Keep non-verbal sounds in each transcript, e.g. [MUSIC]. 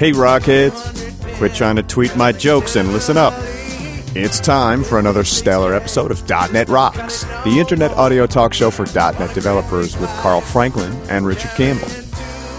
Hey, Rockheads! Quit trying to tweet my jokes and listen up. It's time for another stellar episode of .NET Rocks, the internet audio talk show for .NET developers with Carl Franklin and Richard Campbell.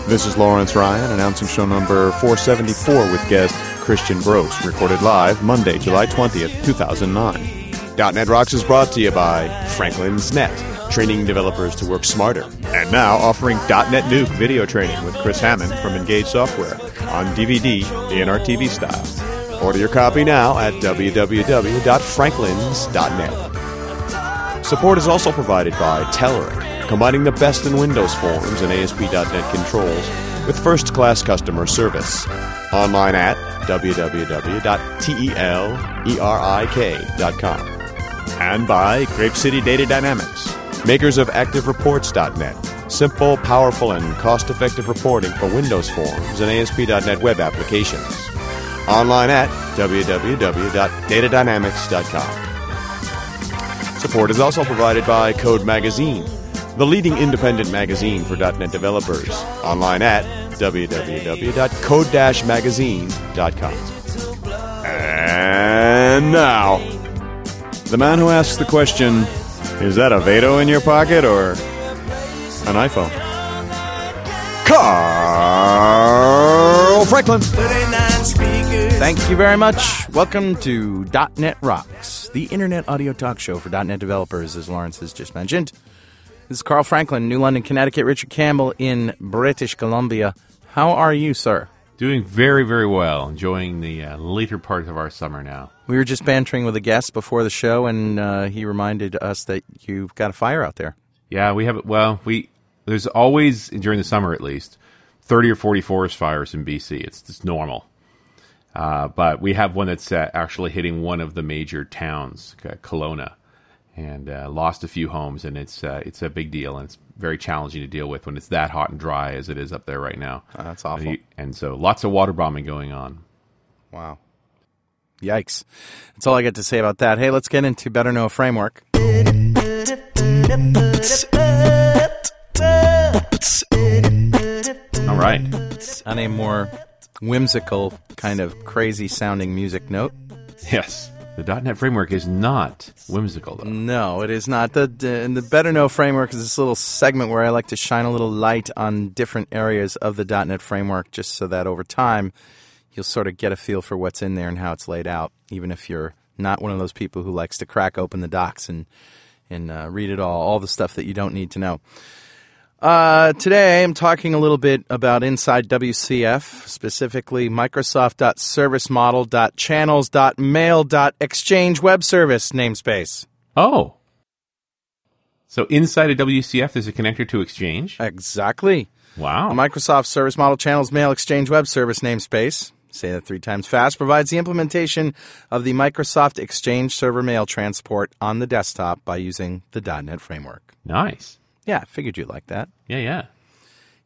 This is Lawrence Ryan announcing show number 474 with guest Christian Gross, recorded live Monday, July 20th, 2009. .NET Rocks is brought to you by Franklin's Net, training developers to work smarter. And now offering DotNetNuke video training with Chris Hammond from Engage Software on DVD, DNR-TV style. Order your copy now at www.franklins.net. Support is also provided by Telerik, combining the best in Windows forms and ASP.NET controls with first-class customer service. Online at www.telerik.com. And by Grape City Data Dynamics, makers of ActiveReports.net, simple, powerful, and cost-effective reporting for Windows forms and ASP.NET web applications. Online at www.datadynamics.com. Support is also provided by Code Magazine, the leading independent magazine for .NET developers. Online at www.code-magazine.com. And now, the man who asks the question, is that a Vado in your pocket or an iPhone? Carl Franklin. Thank you very much. Welcome to .NET Rocks, the internet audio talk show for .NET developers, as Lawrence has just mentioned. This is Carl Franklin, New London, Connecticut. Richard Campbell in British Columbia. How are you, sir? Doing very, very well. Enjoying the uh, later part of our summer now. We were just bantering with a guest before the show, and uh, he reminded us that you've got a fire out there. Yeah, we have. Well, we there's always during the summer at least thirty or forty forest fires in BC. It's just normal. Uh, but we have one that's uh, actually hitting one of the major towns, Kelowna, and uh, lost a few homes, and it's uh, it's a big deal, and it's very challenging to deal with when it's that hot and dry as it is up there right now. Uh, that's awful. And, you- and so lots of water bombing going on. Wow. Yikes. That's all I got to say about that. Hey, let's get into Better Know Framework. All right. On a more whimsical, kind of crazy sounding music note. Yes. The .NET framework is not whimsical though. No, it is not. The, the the Better Know framework is this little segment where I like to shine a little light on different areas of the .NET framework, just so that over time you'll sort of get a feel for what's in there and how it's laid out, even if you're not one of those people who likes to crack open the docs and and uh, read it all, all the stuff that you don't need to know. Uh, today, I'm talking a little bit about inside WCF, specifically Microsoft.ServiceModel.Channels.Mail.Exchange Web Service namespace. Oh. So inside a WCF, there's a connector to Exchange. Exactly. Wow. A Microsoft Service Model Channels Mail Exchange Web Service namespace, say that three times fast, provides the implementation of the Microsoft Exchange Server Mail Transport on the desktop by using the .NET framework. nice. Yeah, I figured you'd like that. Yeah, yeah.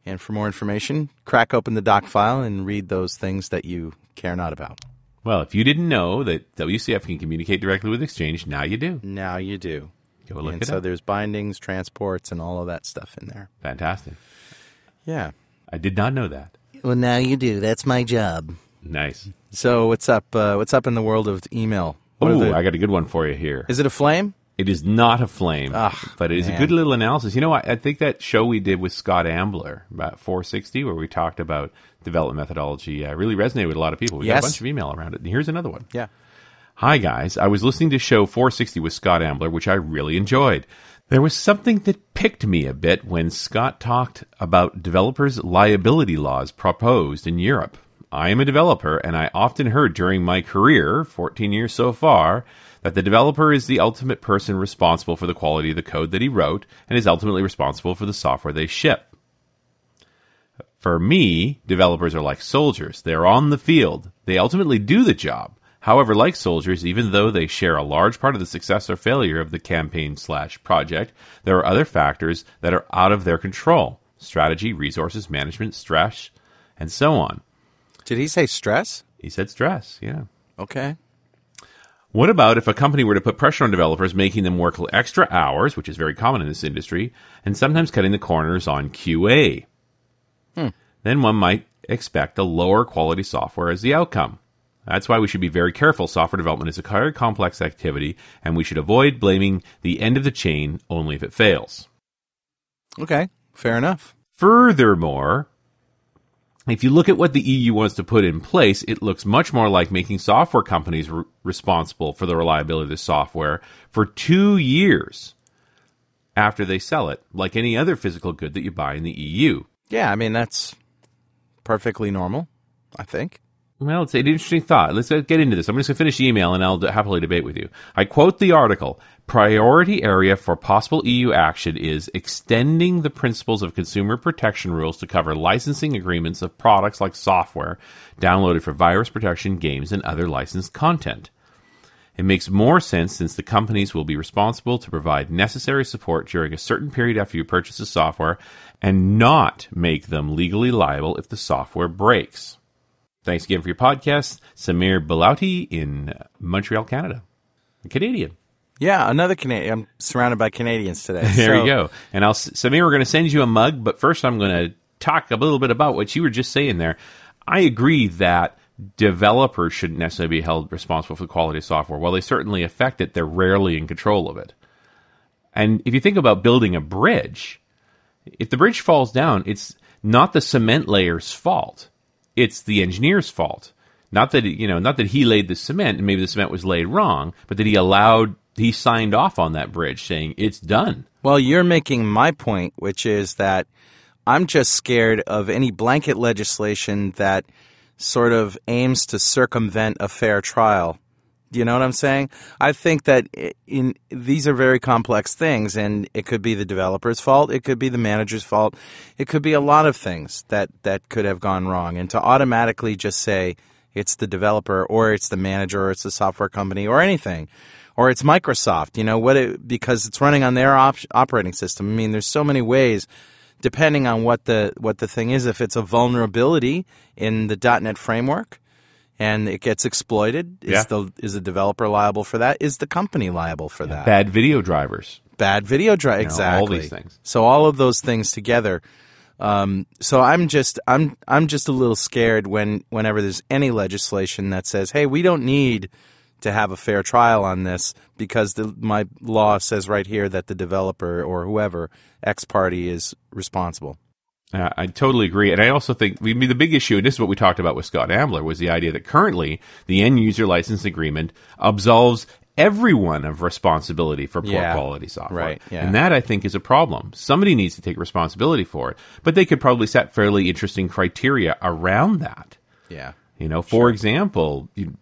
And for more information, crack open the doc file and read those things that you care not about. Well, if you didn't know that WCF can communicate directly with Exchange, now you do. Now you do. Go look and it so up. there's bindings, transports, and all of that stuff in there. Fantastic. Yeah. I did not know that. Well, now you do. That's my job. Nice. So what's up? Uh, what's up in the world of email? What Ooh, the- I got a good one for you here. is it a flame? It is not a flame, Ugh, but it is man. a good little analysis. You know, I, I think that show we did with Scott Ambler about 460, where we talked about development methodology, uh, really resonated with a lot of people. We got a bunch of email around it. And here's another one. Yeah. Hi, guys. I was listening to show 460 with Scott Ambler, which I really enjoyed. There was something that picked me a bit when Scott talked about developers' liability laws proposed in Europe. I am a developer, and I often heard during my career, 14 years so far, that the developer is the ultimate person responsible for the quality of the code that he wrote and is ultimately responsible for the software they ship. For me, developers are like soldiers. They're on the field. They ultimately do the job. However, like soldiers, even though they share a large part of the success or failure of the campaign slash project, there are other factors that are out of their control. Strategy, resources, management, stress, and so on. Did he say stress? He said stress, yeah. Okay. What about if a company were to put pressure on developers, making them work extra hours, which is very common in this industry, and sometimes cutting the corners on QA? Hmm. Then one might expect a lower quality software as the outcome. That's why we should be very careful. Software development is a very complex activity, and we should avoid blaming the end of the chain only if it fails. Okay. Fair enough. Furthermore, if you look at what the EU wants to put in place, it looks much more like making software companies re- responsible for the reliability of the software for two years after they sell it, like any other physical good that you buy in the EU. Yeah, I mean that's perfectly normal, I think. Well, it's an interesting thought. Let's get into this. I'm just going to finish the email and I'll happily debate with you. I quote the article Priority area for possible EU action is extending the principles of consumer protection rules to cover licensing agreements of products like software downloaded for virus protection, games, and other licensed content. It makes more sense since the companies will be responsible to provide necessary support during a certain period after you purchase the software and not make them legally liable if the software breaks. Thanks again for your podcast, Samir Belauti in Montreal, Canada. A Canadian. Yeah, another Canadian. I'm surrounded by Canadians today. [LAUGHS] There So- you go. And I'll Samir, we're going to send you a mug, but first I'm going to talk a little bit about what you were just saying there. I agree that developers shouldn't necessarily be held responsible for the quality of software. While they certainly affect it, they're rarely in control of it. And if you think about building a bridge, if the bridge falls down, it's not the cement layer's fault. It's the engineer's fault. Not that you know, not that he laid the cement and maybe the cement was laid wrong, but that he allowed he signed off on that bridge saying it's done. Well, you're making my point, which is that I'm just scared of any blanket legislation that sort of aims to circumvent a fair trial. Do you know what I'm saying? I think that in these are very complex things, and it could be the developer's fault, it could be the manager's fault, it could be a lot of things that that could have gone wrong. And to automatically just say it's the developer, or it's the manager, or it's the software company, or anything, or it's Microsoft, you know what? It, because it's running on their op- operating system. I mean, there's so many ways depending on what the what the thing is. If it's a vulnerability in the .NET framework and it gets exploited, is Yeah. the is the developer liable for that? Is the company liable for that? Bad video drivers. Bad video drive, know, all these things. So all of those things together. Um, so I'm just I'm I'm just a little scared when whenever there's any legislation that says, "Hey, we don't need to have a fair trial on this because the, my law says right here that the developer or whoever X party is responsible." Uh, I totally agree, and I also think I mean, the big issue, and this is what we talked about with Scott Ambler, was the idea that currently the end user license agreement absolves everyone of responsibility for poor Yeah, quality software, right, yeah. and that I think is a problem. Somebody needs to take responsibility for it, but they could probably set fairly interesting criteria around that. Yeah. You know, for example, you,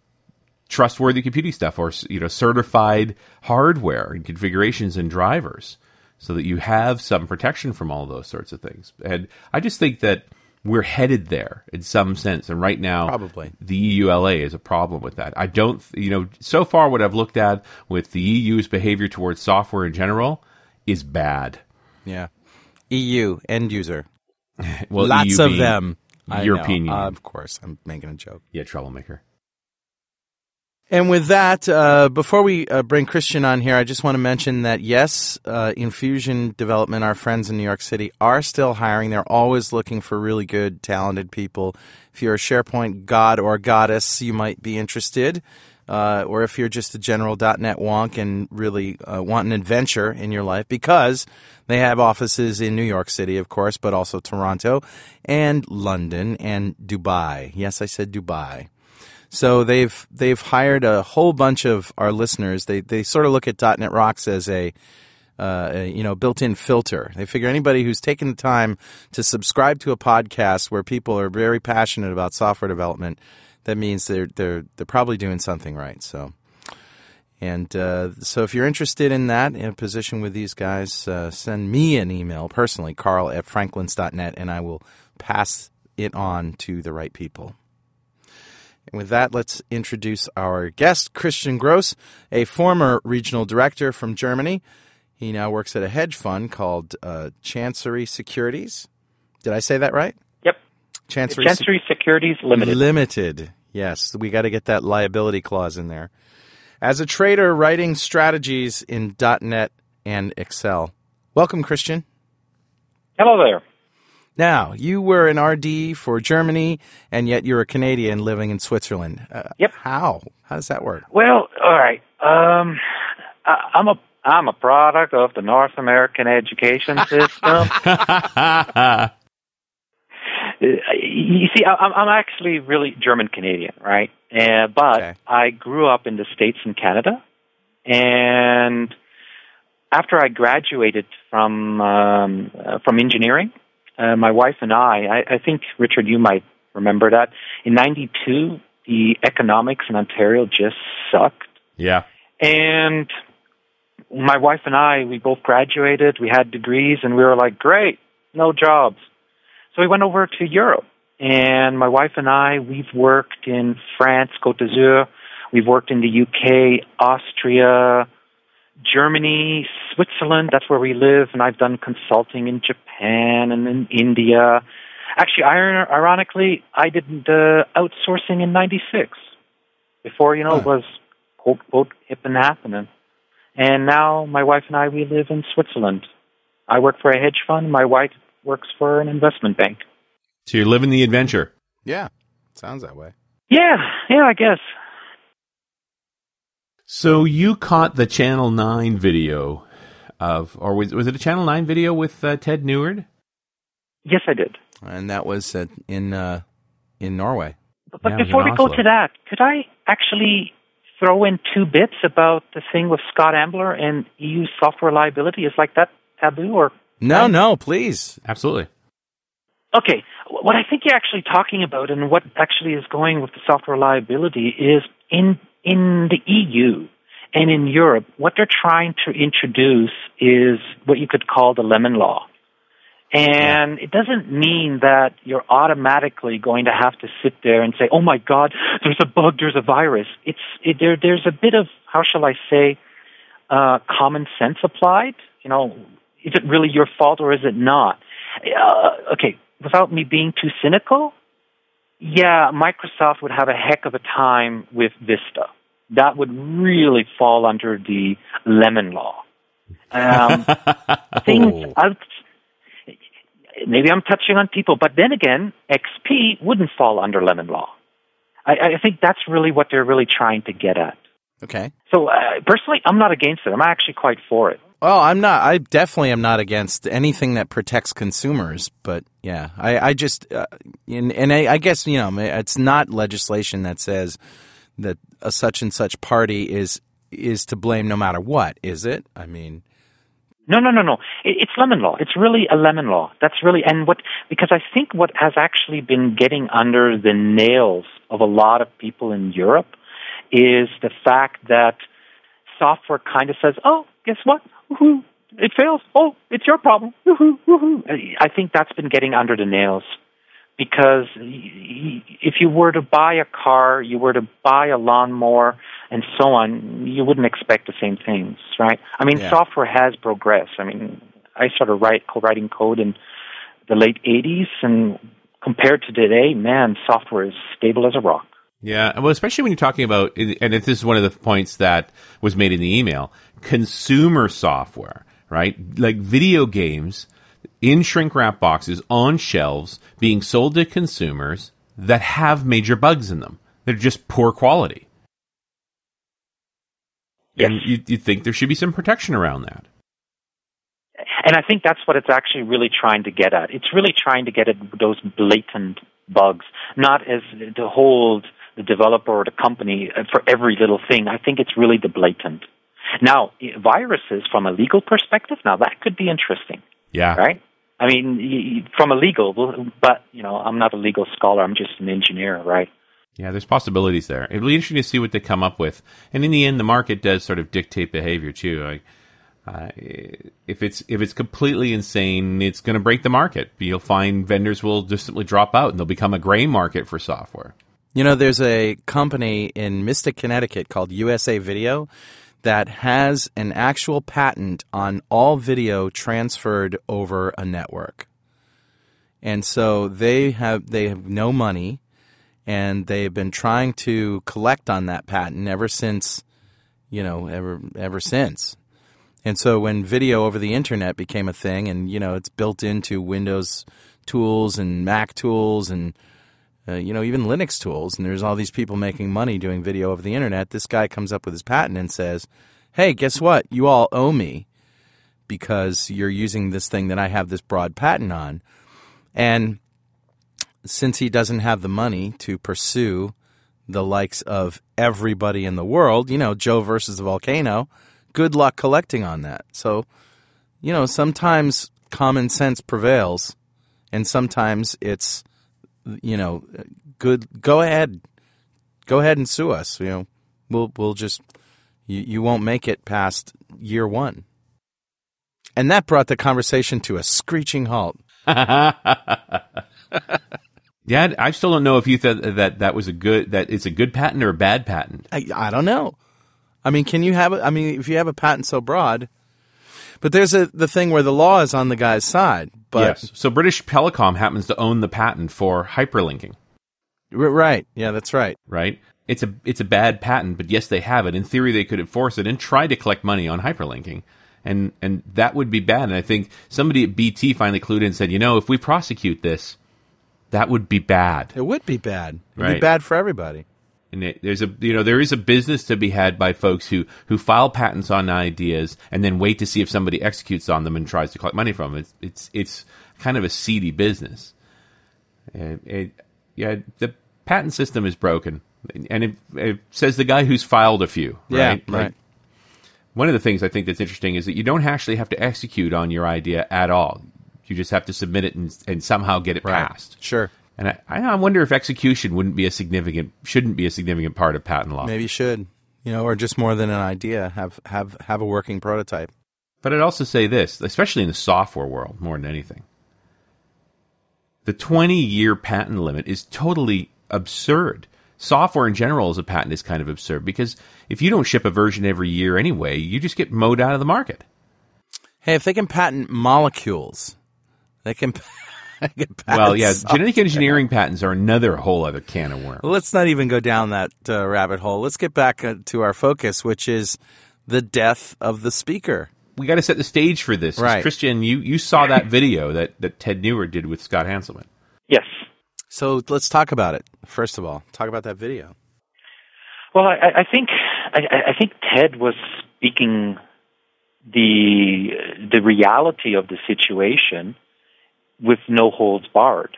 trustworthy computing stuff or you know certified hardware and configurations and drivers so that you have some protection from all those sorts of things. And I just think that we're headed there in some sense. And right now, Probably. the EULA is a problem with that. I don't, you know, so far what I've looked at with the EU's behavior towards software in general is bad. Yeah. EU end user. [LAUGHS] Well, Lots EU of them. European. Union. Uh, of course, I'm making a joke. yeah, troublemaker. And with that, uh, before we uh, bring Christian on here, I just want to mention that yes, uh, Infusion Development, our friends in New York City, are still hiring. They're always looking for really good, talented people. If you're a SharePoint god or goddess, you might be interested. Uh, or if you're just a general .NET wonk and really uh, want an adventure in your life, because they have offices in New York City, of course, but also Toronto and London and Dubai. Yes, I said Dubai. So they've they've hired a whole bunch of our listeners. They they sort of look at .NET Rocks as a uh, you know, built-in filter. They figure anybody who's taken the time to subscribe to a podcast where people are very passionate about software development, that means they're they're they're probably doing something right. So. And uh, so, if you're interested in that, in a position with these guys, uh, send me an email personally, carl at franklins.net, and I will pass it on to the right people. And with that, let's introduce our guest, Christian Gross, a former regional director from Germany. He now works at a hedge fund called uh, Chancery Securities. Did I say that right? Yep. Chancery, Chancery Securities Limited. Limited. Yes, we got to get that liability clause in there. As a trader writing strategies in .NET and Excel. Welcome, Christian. Hello there. Now, you were an RD for Germany, and yet you're a Canadian living in Switzerland. Uh, Yep. How? How does that work? Well, all right. Um, I, I'm a I'm a product of the North American education system. [LAUGHS] You see, I, I'm I'm actually really German Canadian, right? Uh, but Okay. I grew up in the states and Canada, and after I graduated from um, uh, from engineering, uh, my wife and I, I, I think Richard, you might remember that in '92, the economics in Ontario just sucked. Yeah. And my wife and I, we both graduated, we had degrees, and we were like, great, no jobs. So we went over to Europe. And my wife and I, we've worked in France, Côte d'Azur. We've worked in the UK, Austria, Germany, Switzerland. That's where we live. And I've done consulting in Japan and in India. Actually, ironically, I did uh, outsourcing in 96 before, you know, it was quote, quote, hip and happening. And now my wife and I, we live in Switzerland. I work for a hedge fund. My wife works for an investment bank. So you're living the adventure. Yeah, sounds that way. Yeah, yeah, I guess. So you caught the Channel 9 video of, or was, was it a Channel 9 video with uh, Ted Neward? Yes, I did. And that was uh, in uh, in Norway. But Yeah, before in we go to that, could I actually throw in two bits about the thing with Scott Ambler and EU software liability? Is like that taboo or No, no, please. Absolutely. Okay, what I think you're actually talking about, and what actually is going with the software liability, is in in the EU and in Europe, what they're trying to introduce is what you could call the lemon law. And it doesn't mean that you're automatically going to have to sit there and say, "Oh my God, there's a bug, there's a virus." It's it, there. There's a bit of how shall I say, uh, common sense applied. You know, is it really your fault or is it not? Uh, okay, without me being too cynical, yeah, Microsoft would have a heck of a time with Vista. That would really fall under the lemon law. Um, [LAUGHS] things out. Maybe I'm touching on people, but then again, XP wouldn't fall under lemon law. I, I think that's really what they're really trying to get at. Okay. So uh, personally, I'm not against it. I'm actually quite for it. Well, I'm not. I definitely am not against anything that protects consumers. But yeah, I, I just uh, and, and I, I guess you know it's not legislation that says that a such and such party is is to blame no matter what, is it? I mean, No, no, no, no. It, it's lemon law. It's really a lemon law. That's really and what because I think what has actually been getting under the nails of a lot of people in Europe is the fact that software kind of says, "Oh, guess what? Woohoo! It fails. Oh, it's your problem. Woohoo! Woohoo!" I think that's been getting under the nails because if you were to buy a car, you were to buy a lawnmower, and so on, you wouldn't expect the same things, right? I mean, Yeah. software has progressed. I mean, I started write, writing code in the late '80s, and compared to today, man, software is stable as a rock. Yeah, well, especially when you're talking about, and this is one of the points that was made in the email, consumer software, right? Like video games in shrink wrap boxes on shelves being sold to consumers that have major bugs in them. They're just poor quality. And you, you think there should be some protection around that. And I think that's what it's actually really trying to get at. It's really trying to get at those blatant bugs, not as to hold the developer or the company uh, for every little thing. I think it's really the blatant. Now, viruses from a legal perspective, now that could be interesting, Yeah. right? I mean, from a legal, but you know, I'm not a legal scholar. I'm just an engineer, right? Yeah, there's possibilities there. It'll be interesting to see what they come up with. And in the end, the market does sort of dictate behavior too. Like, uh, if it's if it's completely insane, it's going to break the market. You'll find vendors will just simply drop out, and they'll become a gray market for software. You know, there's a company in Mystic, Connecticut called USA Video that has an actual patent on all video transferred over a network. And so they have they have no money and they've been trying to collect on that patent ever since you know, ever ever since. And so when video over the internet became a thing and you know, it's built into Windows tools and Mac tools and uh, you know, even Linux tools, and there's all these people making money doing video over the internet. This guy comes up with his patent and says, "Hey, guess what? You all owe me because you're using this thing that I have this broad patent on." And since he doesn't have the money to pursue the likes of everybody in the world, you know, Joe versus the volcano, good luck collecting on that. So, you know, sometimes common sense prevails, and sometimes it's you know, good. Go ahead, go ahead and sue us. You know, we'll we'll just you, you won't make it past year one. And that brought the conversation to a screeching halt. [LAUGHS] Yeah, I still don't know if you thought that that was a good that it's a good patent or a bad patent. I, I don't know. I mean, can you have it? I mean, if you have a patent so broad, but there's a the thing where the law is on the guy's side. But yes. So British Telecom happens to own the patent for hyperlinking, R- right, yeah, that's right. right? It's a it's a bad patent, but yes, they have it. In theory, they could enforce it and try to collect money on hyperlinking, and and that would be bad. And I think somebody at BT finally clued in and said, you know, if we prosecute this, that would be bad. It would be bad. It'd be Right. bad for everybody. And it, there's a you know there is a business to be had by folks who who file patents on ideas and then wait to see if somebody executes on them and tries to collect money from them. It's it's it's kind of a seedy business. And it, yeah, the patent system is broken, and it, it says the guy who's filed a few. Yeah, Right, Like, right. one of the things I think that's interesting is that you don't actually have to execute on your idea at all. You just have to submit it and, and somehow get it passed. Sure. And I, I wonder if execution wouldn't be a significant, shouldn't be a significant part of patent law. Maybe should. You know, or just more than an idea, have have have a working prototype. But I'd also say this, especially in the software world, more than anything. The 20 year patent limit is totally absurd. Software in general as a patent is kind of absurd because if you don't ship a version every year anyway, you just get mowed out of the market. Hey, if they can patent molecules, they can. [LAUGHS] they can patent Well, yeah, genetic engineering patents are another whole other can of worms. Let's not even go down that uh, rabbit hole. Let's get back uh, to our focus, which is the death of the speaker. We got to set the stage for this. Right. Christian, you, you saw that video that, that Ted Neward did with Scott Hanselman. Yes. So let's talk about it. First of all, talk about that video. Well, I, I think I, I think Ted was speaking the the reality of the situation with no holds barred.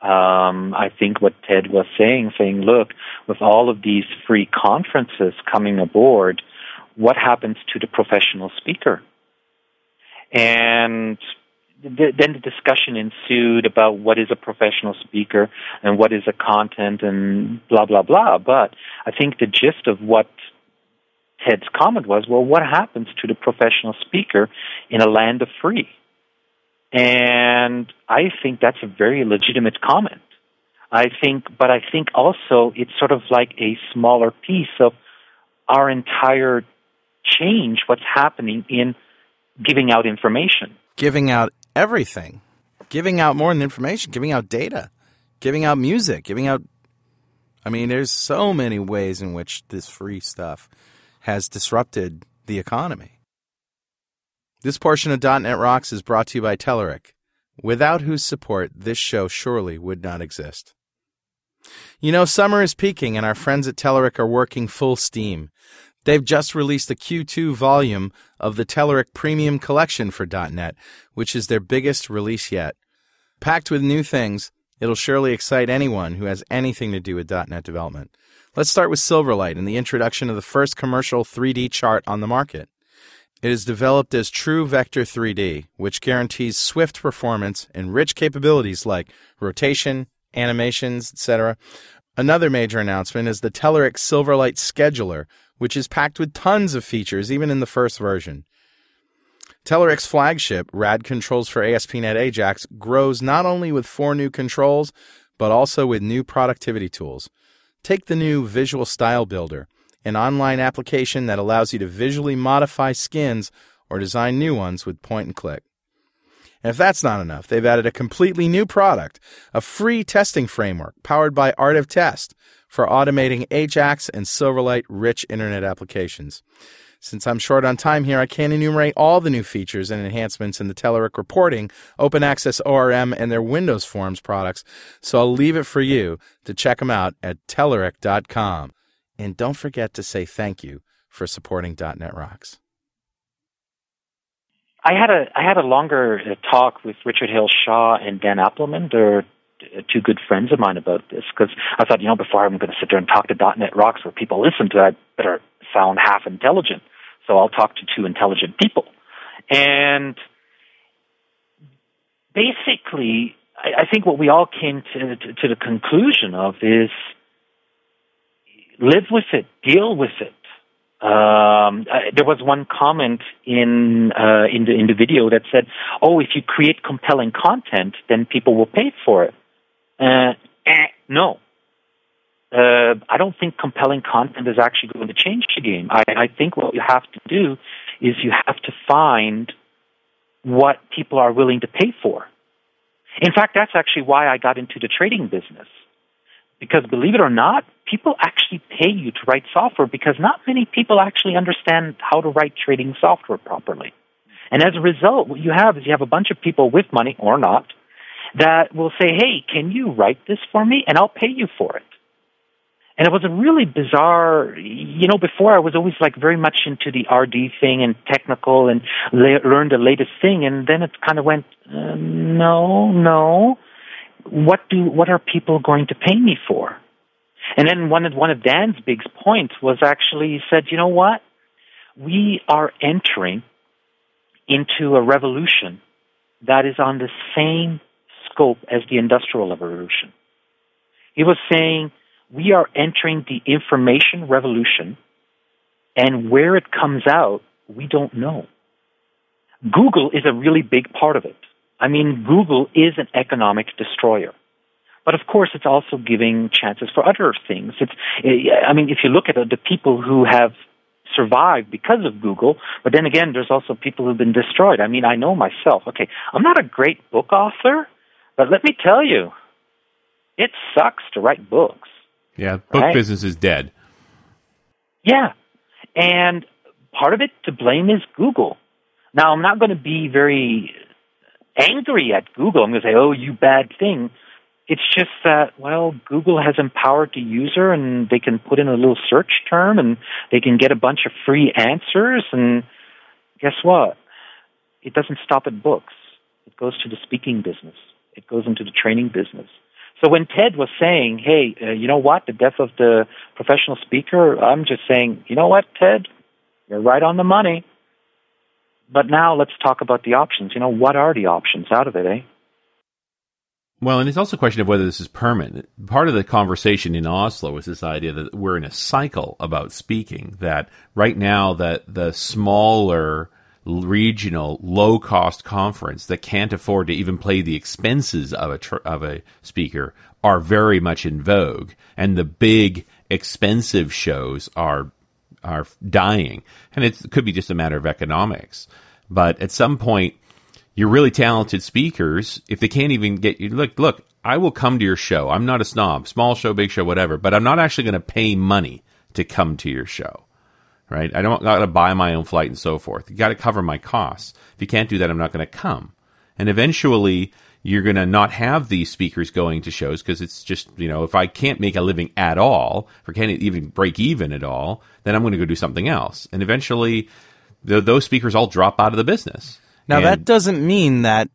Um, I think what Ted was saying, saying, look, with all of these free conferences coming aboard, what happens to the professional speaker? And th- then the discussion ensued about what is a professional speaker and what is a content and blah blah blah. But I think the gist of what Ted's comment was, well, what happens to the professional speaker in a land of free? And I think that's a very legitimate comment. I think, but I think also it's sort of like a smaller piece of our entire change, what's happening in giving out information. Giving out everything, giving out more than information, giving out data, giving out music, giving out. I mean, there's so many ways in which this free stuff has disrupted the economy. This portion of .NET Rocks is brought to you by Telerik, without whose support this show surely would not exist. You know, summer is peaking and our friends at Telerik are working full steam. They've just released the Q2 volume of the Telerik Premium Collection for .NET, which is their biggest release yet. Packed with new things, it'll surely excite anyone who has anything to do with .NET development. Let's start with Silverlight and the introduction of the first commercial 3D chart on the market. It is developed as True Vector 3D, which guarantees swift performance and rich capabilities like rotation, animations, etc. Another major announcement is the Telerik Silverlight Scheduler, which is packed with tons of features even in the first version. Telerik's flagship, RAD Controls for ASP.NET Ajax, grows not only with four new controls, but also with new productivity tools. Take the new Visual Style Builder, an online application that allows you to visually modify skins or design new ones with point and click. And if that's not enough, they've added a completely new product, a free testing framework powered by Art of Test for automating Ajax and Silverlight rich internet applications. Since I'm short on time here, I can't enumerate all the new features and enhancements in the Telerik reporting, Open Access ORM, and their Windows Forms products, so I'll leave it for you to check them out at Telerik.com. And don't forget to say thank you for supporting .NET Rocks. I had a I had a longer uh, talk with Richard Hale Shaw and Dan Appleman. They're uh, two good friends of mine about this because I thought, you know, before I'm going to sit there and talk to .NET Rocks where people listen to, I better sound half intelligent. So I'll talk to two intelligent people, and basically, I, I think what we all came to, to to the conclusion of is live with it, deal with it. Um, uh, there was one comment in uh, in the in the video that said, "Oh, if you create compelling content, then people will pay for it." Uh, eh, no, uh, I don't think compelling content is actually going to change the game. I, I think what you have to do is you have to find what people are willing to pay for. In fact, that's actually why I got into the trading business. Because believe it or not, people actually pay you to write software because not many people actually understand how to write trading software properly. And as a result, what you have is you have a bunch of people with money or not that will say, hey, can you write this for me? And I'll pay you for it. And it was a really bizarre, you know, before I was always like very much into the RD thing and technical and le- learned the latest thing. And then it kind of went, uh, no, no what do what are people going to pay me for? And then one of one of Dan's big points was actually he said, you know what? We are entering into a revolution that is on the same scope as the industrial revolution. He was saying we are entering the information revolution and where it comes out, we don't know. Google is a really big part of it. I mean, Google is an economic destroyer. But of course, it's also giving chances for other things. It's, I mean, if you look at the people who have survived because of Google, but then again, there's also people who've been destroyed. I mean, I know myself. Okay, I'm not a great book author, but let me tell you, it sucks to write books. Yeah, book right? business is dead. Yeah, and part of it to blame is Google. Now, I'm not going to be very angry at Google. I'm going to say, oh, you bad thing. It's just that, well, Google has empowered the user and they can put in a little search term and they can get a bunch of free answers. And guess what? It doesn't stop at books. It goes to the speaking business. It goes into the training business. So when Ted was saying, hey, uh, you know what, the death of the professional speaker, I'm just saying, you know what, Ted, you're right on the money. But now let's talk about the options. You know, what are the options out of it, eh? Well, and it's also a question of whether this is permanent. Part of the conversation in Oslo is this idea that we're in a cycle about speaking. That right now, that the smaller regional low cost conference that can't afford to even play the expenses of a tr- of a speaker are very much in vogue, and the big expensive shows are are dying, and it could be just a matter of economics. But at some point, you're really talented speakers. If they can't even get you, look, look, I will come to your show. I'm not a snob, small show, big show, whatever. But I'm not actually going to pay money to come to your show, right? I don't got to buy my own flight and so forth. You got to cover my costs. If you can't do that, I'm not going to come. And eventually, you're going to not have these speakers going to shows because it's just, you know, if I can't make a living at all, or can't even break even at all, then I'm going to go do something else. And eventually, the, those speakers all drop out of the business. Now, And- that doesn't mean that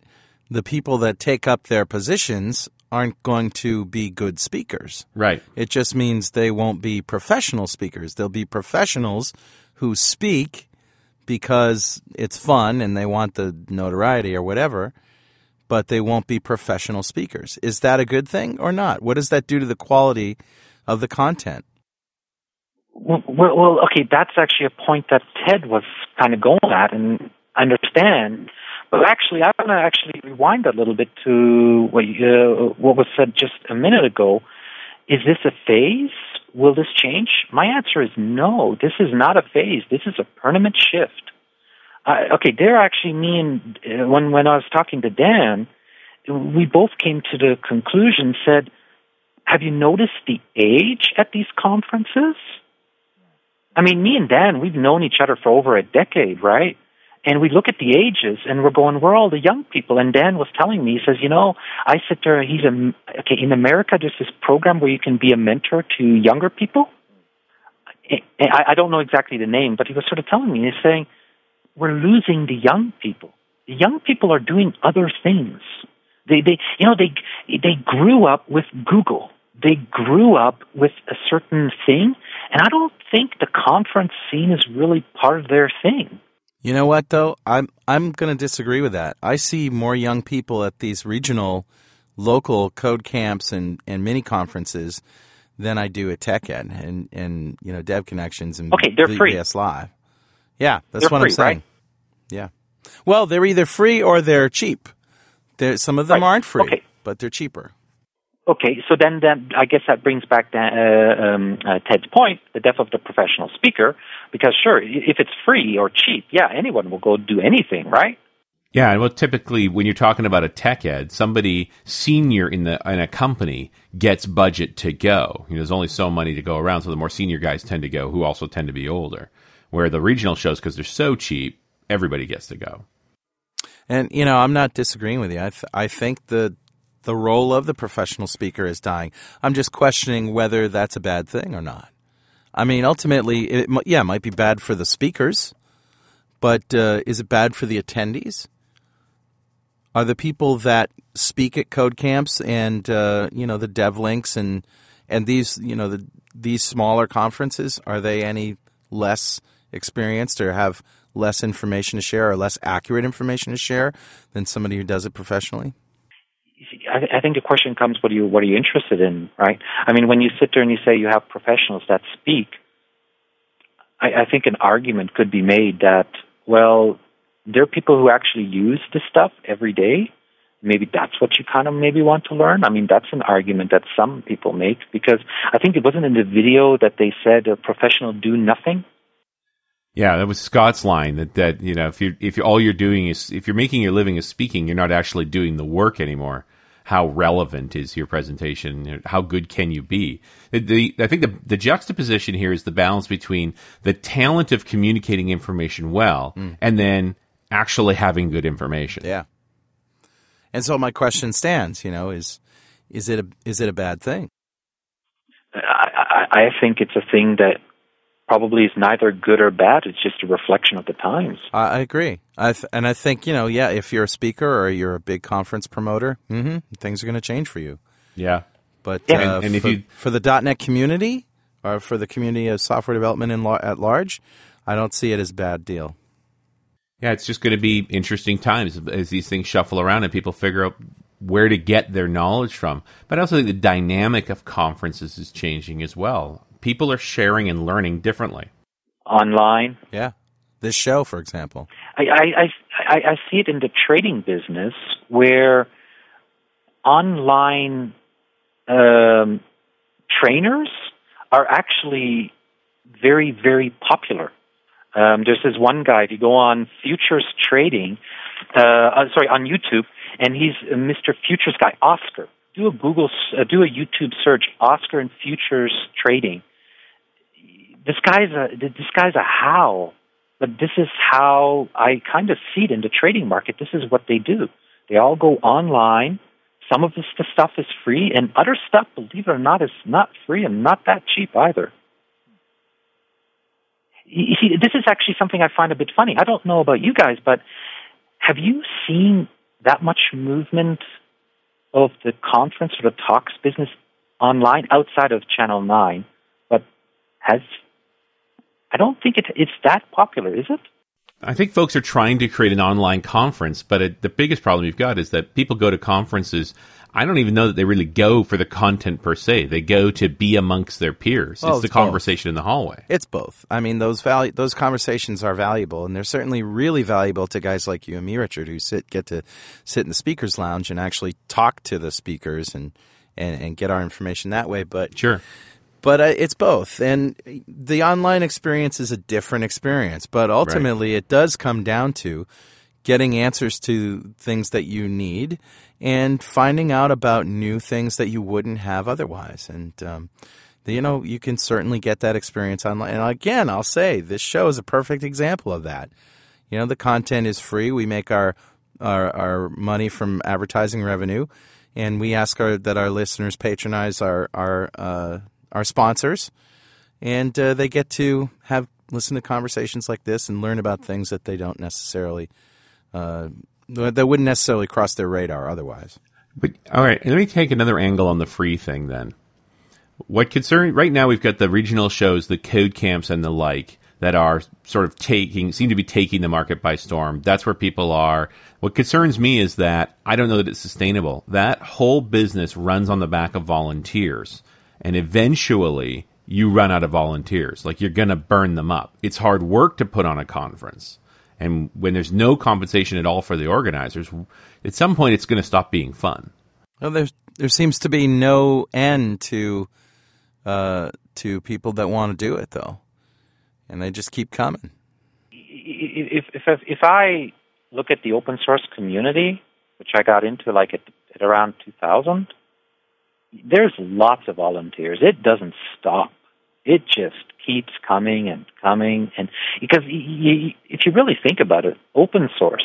the people that take up their positions aren't going to be good speakers. Right. It just means they won't be professional speakers. They'll be professionals who speak because it's fun and they want the notoriety or whatever, but they won't be professional speakers. Is that a good thing or not? What does that do to the quality of the content? Well, well, okay, that's actually a point that Ted was kind of going at, and understand. But actually, I want to actually rewind a little bit to what, uh, what was said just a minute ago. Is this a phase? Will this change? My answer is no. This is not a phase. This is a permanent shift. Uh, okay, there actually, me and uh, when when I was talking to Dan, we both came to the conclusion. Said, have you noticed the age at these conferences? I mean, me and Dan, we've known each other for over a decade, right? And we look at the ages and we're going, we're all the young people. And Dan was telling me, he says, you know, I sit there, he's a, okay, in America, there's this program where you can be a mentor to younger people. I, I don't know exactly the name, but he was sort of telling me, he's saying, we're losing the young people. The young people are doing other things. They, they, you know, they, they grew up with Google. They grew up with a certain thing, and I don't think the conference scene is really part of their thing. You know what though? I'm I'm going to disagree with that. I see more young people at these regional local code camps and, and mini conferences than I do at TechEd and and you know Dev Connections and okay, they're free. VS Live. Yeah, that's they're what free, I'm saying. Right? Yeah. Well, they're either free or they're cheap. There, some of them right. aren't free, okay. but they're cheaper. Okay, so then, then I guess that brings back the, uh, um, uh, Ted's point, the death of the professional speaker. Because sure, if it's free or cheap, yeah, anyone will go do anything, right? Yeah, and well, typically when you're talking about a TechEd, somebody senior in the in a company gets budget to go. You know, there's only so money to go around, so the more senior guys tend to go, who also tend to be older. Where the regional shows, because they're so cheap, everybody gets to go. And you know, I'm not disagreeing with you. I th- I think the the role of the professional speaker is dying. I'm just questioning whether that's a bad thing or not. I mean, ultimately, it, yeah, it might be bad for the speakers, but uh, is it bad for the attendees? Are the people that speak at code camps and uh, you know the dev links and and these you know the these smaller conferences are they any less experienced or have less information to share or less accurate information to share than somebody who does it professionally? I, think the question comes: What are you What are you interested in? Right? I mean, when you sit there and you say you have professionals that speak, I, I think an argument could be made that well, there are people who actually use this stuff every day. Maybe that's what you kind of maybe want to learn. I mean, that's an argument that some people make because I think it wasn't in the video that they said a professional do nothing. Yeah, that was Scott's line that, that you know if you if you all you're doing is if you're making your living is speaking, you're not actually doing the work anymore. How relevant is your presentation? How good can you be? The, the, I think the, the juxtaposition here is the balance between the talent of communicating information well Mm. and then actually having good information. Yeah. And so my question stands, you know, is is it a is it a bad thing? I, I, I think it's a thing that probably is neither good or bad. It's just a reflection of the times. I, I agree. I th- and I think you know, yeah, if you're a speaker or you're a big conference promoter, hmm things are going to change for you. Yeah. But Yeah. uh, And- and if for, you- for the .NET community or for the community of software development in lar- at large, I don't see it as a bad deal. Yeah, it's just going to be interesting times as these things shuffle around and people figure out where to get their knowledge from. But I also think the dynamic of conferences is changing as well. People are sharing and learning differently. Online, Yeah. This show, for example. I, I, I, I I see it in the trading business where online um, trainers are actually very, very popular. Um, there's this one guy, if you go on futures trading, uh, uh, sorry, on YouTube, and he's uh, Mr. Futures Guy, Oscar. Do a Google, uh, do a YouTube search, Oscar and futures trading. This guy's a this guy's a how, but this is how I kind of see it in the trading market. This is what they do. They all go online. Some of this the stuff is free, and other stuff, believe it or not, is not free and not that cheap either. You see, this is actually something I find a bit funny. I don't know about you guys, but have you seen that much movement of the conference or the talks business online outside of Channel 9, but has I don't think it, it's that popular, is it? I think folks are trying to create an online conference, but it, the biggest problem you've got is that people go to conferences. I don't even know that they really go for the content per se. They go to be amongst their peers. Well, it's the it's both. conversation in the hallway. It's both. I mean, those value those conversations are valuable, and they're certainly really valuable to guys like you and me, Richard, who sit get to sit in the speakers lounge and actually talk to the speakers and and, and get our information that way. But Sure. But uh, it's both. And the online experience is a different experience. But ultimately it does come down to getting answers to things that you need and finding out about new things that you wouldn't have otherwise. And um, you know you can certainly get that experience online. And again i'll say this show is a perfect example of that. You know the content is free. We make our our, our money from advertising revenue. And we ask our, that our listeners patronize our our uh, our sponsors, and uh, they get to have listen to conversations like this and learn about things that they don't necessarily uh, that wouldn't necessarily cross their radar otherwise. But all right, let me take another angle on the free thing then. What concern right now we've got the regional shows, the code camps and the like that are sort of taking seem to be taking the market by storm. That's where people are. What concerns me is that I don't know that it's sustainable. That whole business runs on the back of volunteers. And eventually you run out of volunteers. Like you're going to burn them up. It's hard work to put on a conference. And when there's no compensation at all for the organizers, at some point it's going to stop being fun. Well, there there seems to be no end to uh, to people that want to do it though, and they just keep coming. If if if I look at the open source community, which I got into like at, at around 2000, there's lots of volunteers. It doesn't stop. It just keeps coming and coming, and because if you really think about it, open source,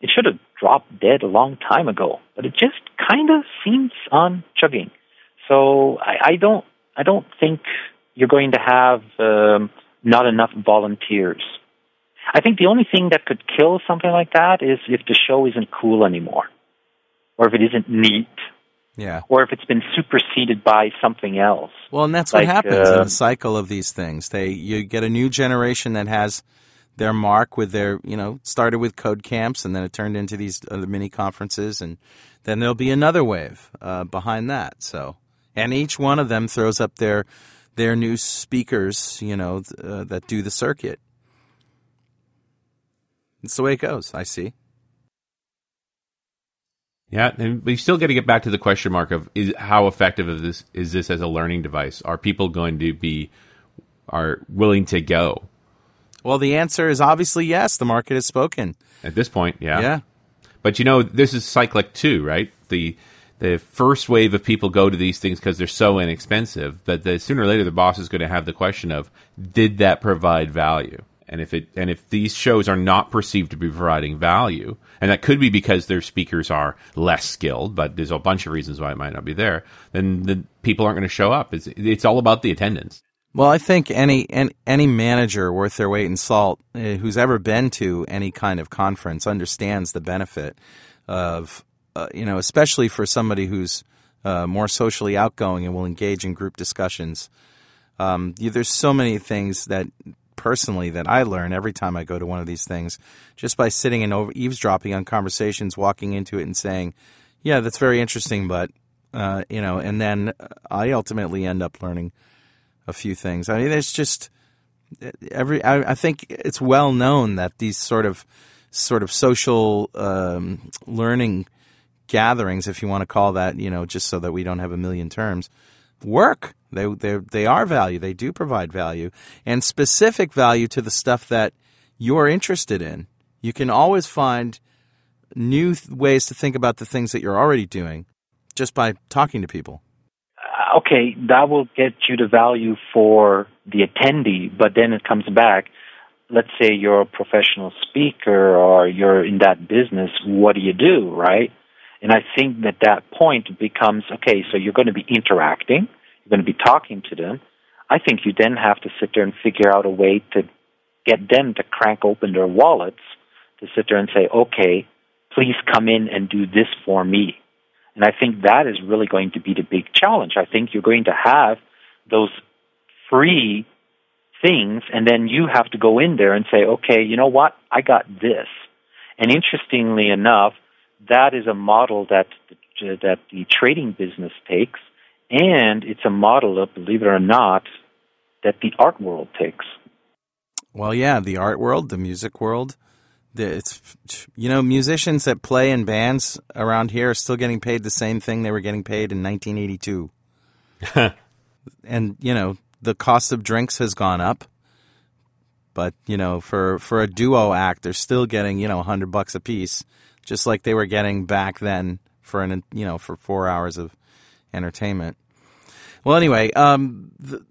it should have dropped dead a long time ago, but it just kind of seems on chugging. So I, I don't, I don't think you're going to have um, not enough volunteers. I think the only thing that could kill something like that is if the show isn't cool anymore, or if it isn't neat, Yeah. or if it's been superseded by something else. Well, and that's what Like, happens in uh, the cycle of these things. They you get a new generation that has their mark with their you know started with code camps and then it turned into these other mini conferences and then there'll be another wave uh, behind that. So and each one of them throws up their their new speakers, you know, th- uh, that do the circuit. It's the way it goes. I see. Yeah, and we still got to get back to the question mark of is how effective is this is this as a learning device? Are people going to be are willing to go Well, the answer is obviously yes. The market has spoken. at this point? Yeah. Yeah. But you know, this is cyclic too, right? The the first wave of people go to these things because they're so inexpensive, but the, sooner or later the boss is going to have the question of did that provide value? And if it and if these shows are not perceived to be providing value, and that could be because their speakers are less skilled, but there's a bunch of reasons why it might not be there, then the people aren't going to show up. It's it's all about the attendance. Well, I think any any, any manager worth their weight in salt uh, who's ever been to any kind of conference understands the benefit of uh, you know, especially for somebody who's uh, more socially outgoing and will engage in group discussions. Um, you, there's so many things that personally that I learn every time I go to one of these things, just by sitting and over, eavesdropping on conversations, walking into it and saying, "Yeah, that's very interesting," but uh, you know, and then I ultimately end up learning a few things. I mean, there's just every. I, I think it's well known that these sort of sort of social um, learning gatherings, if you want to call that, you know, just so that we don't have a million terms, work. They they they are value. They do provide value and specific value to the stuff that you're interested in. You can always find new th- ways to think about the things that you're already doing just by talking to people. Uh, okay, that will get you the value for the attendee, but then it comes back. Let's say you're a professional speaker or you're in that business. What do you do, right? And I think that that point becomes okay. So you're going to be interacting. You're going to be talking to them. I think you then have to sit there and figure out a way to get them to crank open their wallets to sit there and say, okay, please come in and do this for me. And I think that is really going to be the big challenge. I think you're going to have those free things, and then you have to go in there and say, okay, you know what? I got this. And interestingly enough, that is a model that that the trading business takes, and it's a model of, believe it or not, that the art world takes. Well, yeah, the art world, the music world. The, it's you know musicians that play in bands around here are still getting paid the same thing they were getting paid in 1982. [LAUGHS] and you know the cost of drinks has gone up, but you know for for a duo act they're still getting you know 100 bucks a piece, just like they were getting back then for an you know for four hours of entertainment. Well, anyway, um, the,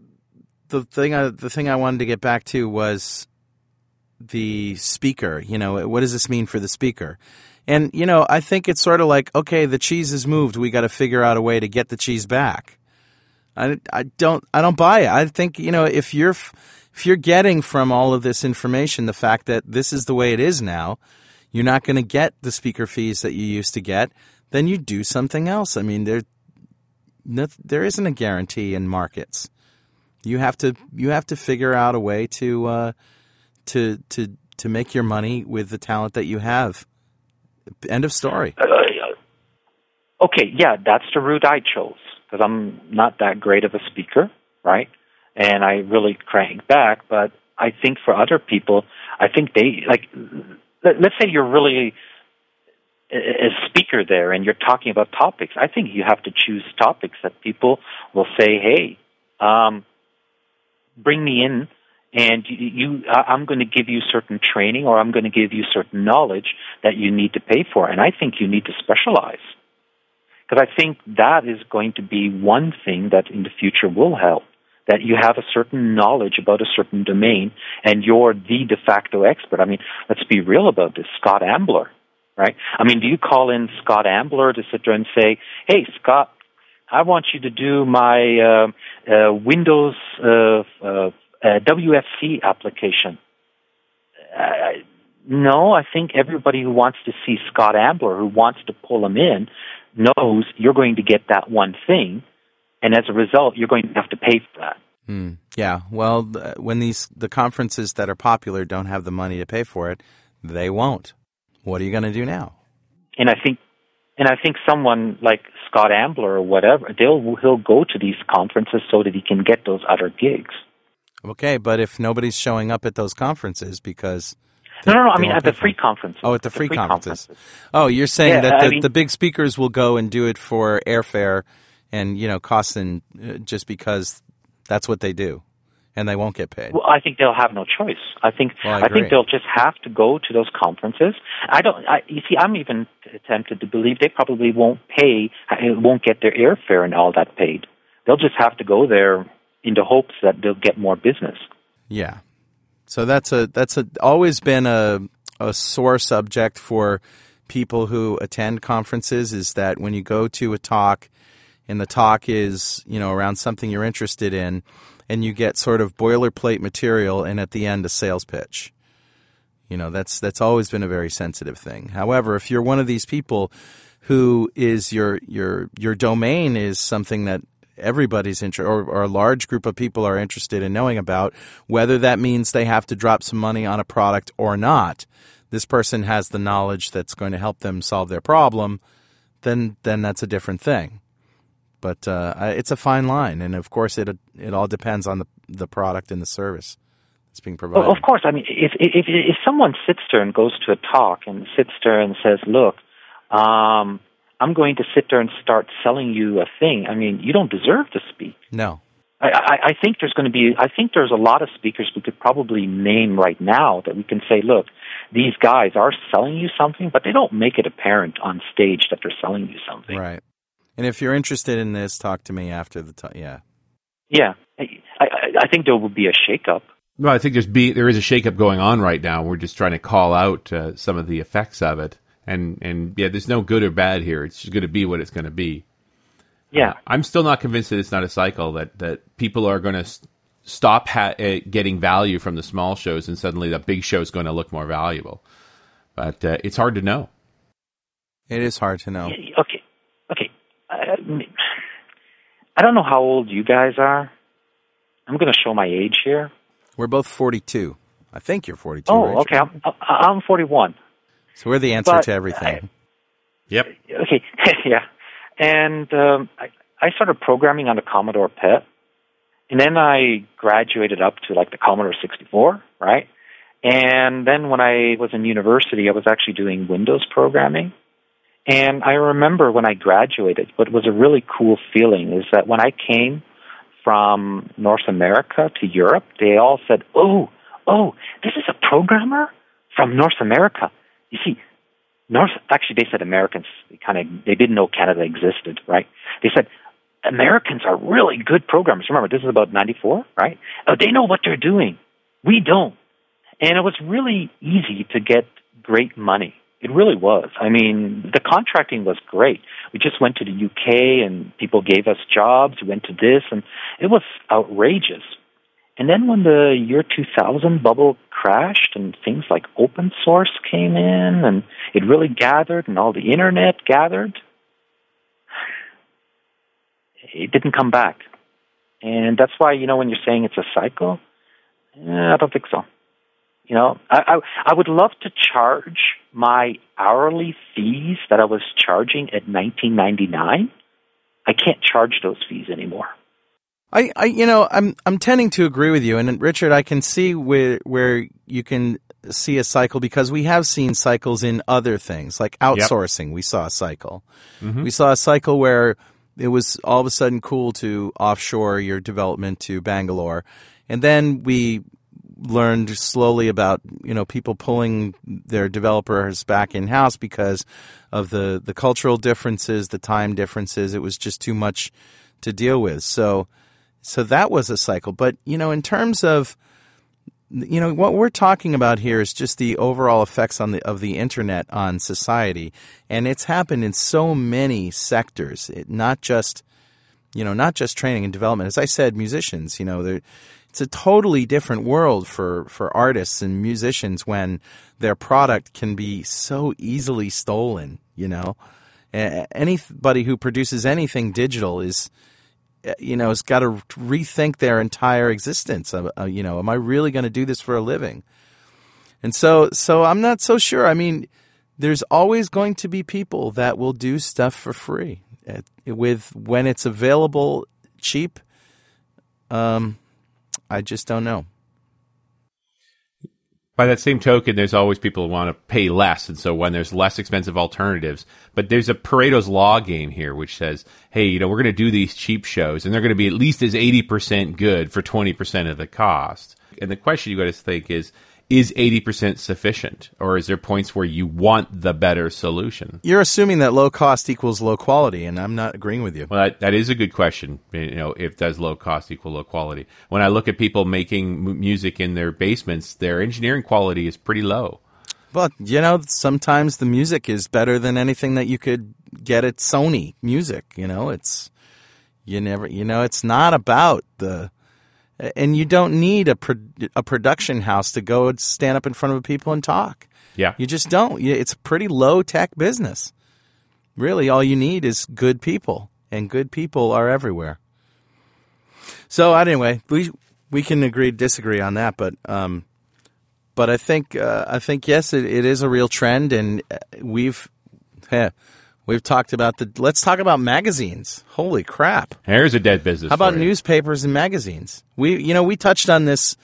the thing I, the thing I wanted to get back to was the speaker. You know, what does this mean for the speaker? And you know, I think it's sort of like, okay, the cheese is moved. We got to figure out a way to get the cheese back. I, I don't I don't buy it. I think you know if you're if you're getting from all of this information the fact that this is the way it is now, you're not going to get the speaker fees that you used to get. Then you do something else. I mean, there there isn't a guarantee in markets. You have to you have to figure out a way to uh, to to to make your money with the talent that you have. End of story. Uh, okay, yeah, that's the route I chose because I'm not that great of a speaker, right? And I really crank back. But I think for other people, I think they like. Let's say you're really a speaker there and you're talking about topics. I think you have to choose topics that people will say, "Hey, um, bring me in and you I'm going to give you certain training or I'm going to give you certain knowledge that you need to pay for. And I think you need to specialize. Because I think that is going to be one thing that in the future will help. That you have a certain knowledge about a certain domain and you're the de facto expert. I mean, let's be real about this. Scott Ambler, right? I mean, do you call in Scott Ambler to sit there and say, hey, Scott, I want you to do my uh, uh, Windows uh, uh WFC application. Uh, no, I think everybody who wants to see Scott Ambler, who wants to pull him in, knows you're going to get that one thing, and as a result, you're going to have to pay for that. Mm, yeah. Well, when these the conferences that are popular don't have the money to pay for it, they won't. What are you going to do now? And I think and I think someone like Scott Ambler or whatever, they'll he'll go to these conferences so that he can get those other gigs. Okay, but if nobody's showing up at those conferences because no, no, no. I mean at the free conferences. Oh, at the, the free, free conferences. conferences. Oh, you're saying yeah, that the, I mean, the big speakers will go and do it for airfare and you know costs and uh, just because that's what they do and they won't get paid. Well, I think they'll have no choice. I think well, I, I, think they'll just have to go to those conferences. I don't. I, you see, I'm even tempted to believe they probably won't pay, won't get their airfare and all that paid. They'll just have to go there in the hopes that they'll get more business. Yeah. So that's a that's a always been a a sore subject for people who attend conferences is that when you go to a talk and the talk is, you know, around something you're interested in, and you get sort of boilerplate material and at the end a sales pitch. You know, that's that's always been a very sensitive thing. However, if you're one of these people who is your your your domain is something that everybody's interested or, or, a large group of people are interested in knowing about, whether that means they have to drop some money on a product or not, this person has the knowledge that's going to help them solve their problem, then then that's a different thing. But uh, it's a fine line, and of course, it it all depends on the the product and the service that's being provided. Well, of course, I mean, if if if someone sits there and goes to a talk and sits there and says, "Look, um, I'm going to sit there and start selling you a thing," I mean, you don't deserve to speak. No. I, I, I think there's going to be. I think there's a lot of speakers we could probably name right now that we can say, "Look, these guys are selling you something, but they don't make it apparent on stage that they're selling you something." Right. And if you're interested in this, talk to me after the time. Yeah. Yeah, I, I, I think there will be a shakeup. No, I think there's be there is a shakeup going on right now. We're just trying to call out uh, some of the effects of it, and and yeah, there's no good or bad here. It's just going to be what it's going to be. Yeah, uh, I'm still not convinced that it's not a cycle that that people are going to st- stop ha- uh, getting value from the small shows, and suddenly the big show is going to look more valuable. But uh, it's hard to know. It is hard to know. Okay, okay I don't know how old you guys are. I'm going to show my age here. We're both 42. I think you're 42. Oh, Rachel. okay. I'm, I'm 41. So we're the answer But to everything. Yep. Okay, [LAUGHS] yeah. And um, I, I started programming on the Commodore PET, and then I graduated up to like the Commodore 64, right? And then when I was in university, I was actually doing Windows programming. And I remember when I graduated, what was a really cool feeling is that when I came from North America to Europe, they all said, "Oh, oh, this is a programmer from North America." You see, North actually they said Americans they kind of they didn't know Canada existed, right? They said Americans are really good programmers. Remember, this is about '94, right? Oh, they know what they're doing. We don't, and it was really easy to get great money. It really was. I mean, the contracting was great. We just went to the UK and people gave us jobs. We went to this, and it was outrageous. And then when the year 2000 bubble crashed and things like open source came in and it really gathered and all the internet gathered, it didn't come back. And that's why, you know, when you're saying it's a cycle, eh, I don't think so. You know, I, I I would love to charge my hourly fees that I was charging at 1999. I can't charge those fees anymore. I, I, you know, I'm, I'm tending to agree with you. And Richard, I can see where, where you can see a cycle because we have seen cycles in other things, like outsourcing. We saw a cycle. Mm-hmm. We saw a cycle where it was all of a sudden cool to offshore your development to Bangalore. And then we learned slowly about you know people pulling their developers back in house because of the the cultural differences, the time differences. It was just too much to deal with. So so that was a cycle. But you know, in terms of you know what we're talking about here is just the overall effects on the of the internet on society, and it's happened in so many sectors. It, not just you know not just training and development. As I said, musicians. You know, they're it's a totally different world for, for artists and musicians when their product can be so easily stolen, you know. Anybody who produces anything digital is, uh, you know, has got to rethink their entire existence. Uh, you know, am I really going to do this for a living? And so, so I'm not so sure. I mean, there's always going to be people that will do stuff for free with when it's available cheap. Um, I just don't know. By that same token, there's always people who want to pay less, and so when there's less expensive alternatives, but there's a Pareto's law game here, which says, hey, you know, we're going to do these cheap shows, and they're going to be at least as eighty percent good for twenty percent of the cost. And the question you got to think is, is eighty percent sufficient, or is there points where you want the better solution? You're assuming that low cost equals low quality, and I'm not agreeing with you. Well, that, that is a good question. You know, if does low cost equal low quality? When I look at people making m- music in their basements, their engineering quality is pretty low. But you know, sometimes the music is better than anything that you could get at Sony Music. You know, it's you never, you know, it's not about the, and you don't need a pro, a production house to go and stand up in front of people and talk. Yeah. You just don't. It's a pretty low tech business. Really, all you need is good people, and good people are everywhere. So anyway, we we can agree disagree on that, but um, but I think uh, I think yes, it, it is a real trend, and uh, we've heh, we've talked about the. Let's talk about magazines. Holy crap! Here's a dead business. How about newspapers and magazines? We you know we touched on this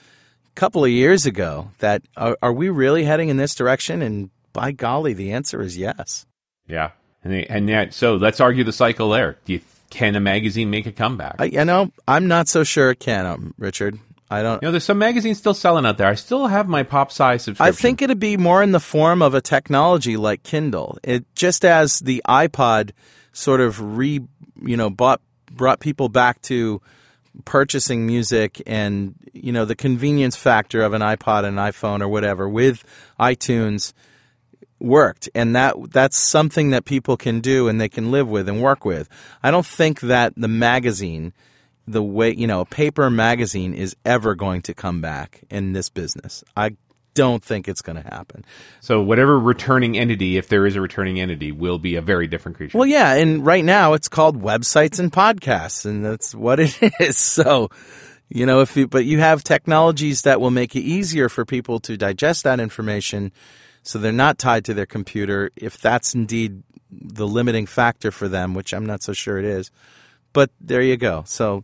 a couple of years ago. That are, are we really heading in this direction? And by golly, the answer is yes. Yeah, and they, and yet, so let's argue the cycle there. Do you, can a magazine make a comeback? I, you know, I'm not so sure it can, um, Richard. I don't. you know, there's some magazines still selling out there. I still have my Pop Sci subscription. I think it'd be more in the form of a technology like Kindle. It just as the iPod sort of re, you know, bought brought people back to purchasing music and you know the convenience factor of an iPod and an iPhone or whatever with iTunes worked and that that's something that people can do and they can live with and work with. I don't think that the magazine the way you know a paper magazine is ever going to come back in this business. I don't think it's going to happen. So whatever returning entity, if there is a returning entity, will be a very different creature. Well, yeah, and right now it's called websites and podcasts, and that's what it [LAUGHS] is. So, you know, if you, but you have technologies that will make it easier for people to digest that information, so they're not tied to their computer. If that's indeed the limiting factor for them, which I'm not so sure it is, but there you go. So.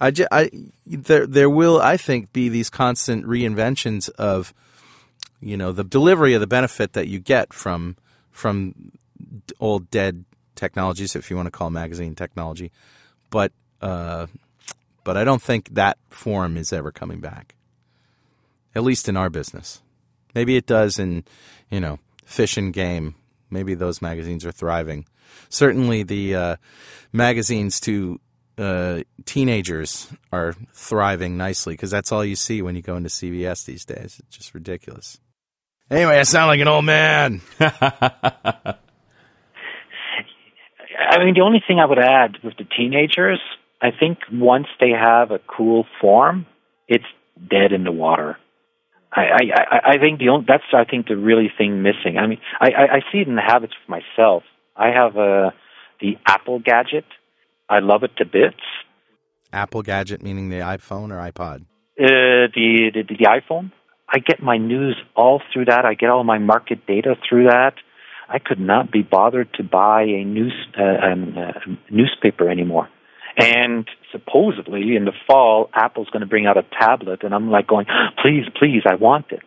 I, ju- I there there will I think be these constant reinventions of you know the delivery of the benefit that you get from from old dead technologies if you want to call magazine technology but uh, but I don't think that form is ever coming back at least in our business maybe it does in you know fish and game maybe those magazines are thriving certainly the uh, magazines to uh, teenagers are thriving nicely because that's all you see when you go into CVS these days. It's just ridiculous. Anyway, I sound like an old man. [LAUGHS] I mean, the only thing I would add with the teenagers, I think once they have a cool form, it's dead in the water. I, I, I- I think the only, that's I think the really thing missing. I mean, I, I, I see it in the habits for myself. I have uh, the Apple gadget. I love it to bits. Apple gadget meaning the iPhone or iPod. Uh, the, the the iPhone. I get my news all through that. I get all my market data through that. I could not be bothered to buy a news uh, um, uh, newspaper anymore. And supposedly in the fall, Apple's going to bring out a tablet, and I'm like going, please, please, I want it.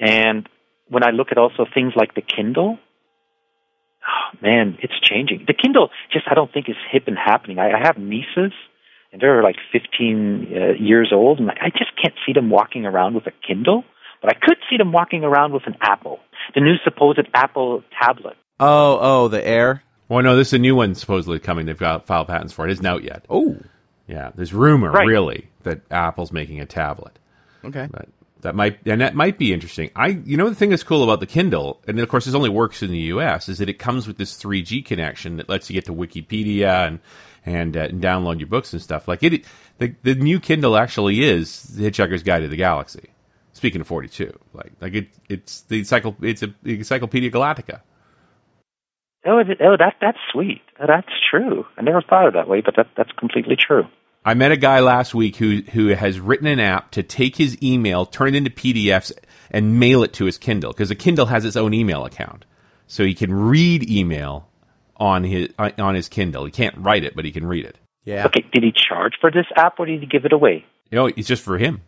And when I look at also things like the Kindle, oh, man, it's changing. The Kindle just I don't think is hip and happening. I, I have nieces, and they're like 15 uh, years old, and like I just can't see them walking around with a Kindle. But I could see them walking around with an Apple, the new supposed Apple tablet. Oh, oh, the Air. Well, no, this is a new one supposedly coming. They've got filed patents for it. It isn't out yet. Oh, Yeah, there's rumor Right. really that Apple's making a tablet. okay. But that might and that might be interesting. I you know the thing that's cool about the Kindle, and of course this only works in the U.S. is that it comes with this 3G connection that lets you get to Wikipedia and and, uh, and download your books and stuff. Like it, the the new Kindle actually is the Hitchhiker's Guide to the Galaxy. Speaking of 42, like like it it's the cycle it's a the Encyclopedia Galactica. Oh, oh, that that's sweet. That's true. I never thought of it that way, but that that's completely true. I met a guy last week who who has written an app to take his email, turn it into PDFs, and mail it to his Kindle because the Kindle has its own email account, so he can read email on his on his Kindle. He can't write it, but he can read it. Yeah. Okay, did he charge for this app, or did he give it away? You know, it's just for him.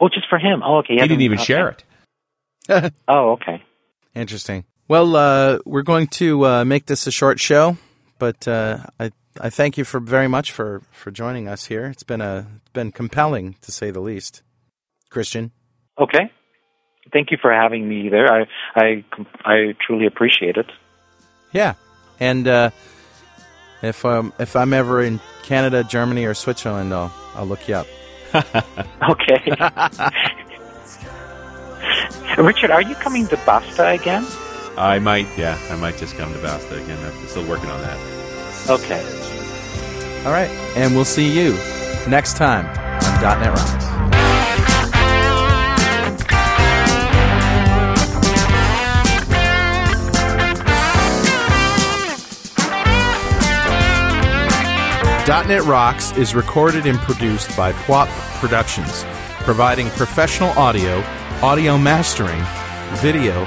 Oh, just for him. Oh, okay. He didn't even share it. [LAUGHS] Oh, okay. Interesting. Well, uh, we're going to uh, make this a short show, but uh, I I thank you for very much for, for joining us here. It's been a it's been compelling to say the least. Christian. Okay. Thank you for having me there. I I I truly appreciate it. Yeah, and uh, if um, if I'm ever in Canada, Germany, or Switzerland, I'll I'll look you up. [LAUGHS] Okay. [LAUGHS] Richard, are you coming to Basta again? I might, yeah, I might just come to Basta again. I'm still working on that. Okay. All right, and we'll see you next time on .NET Rocks. .NET Rocks is recorded and produced by Pwop Productions, providing professional audio, audio mastering, video,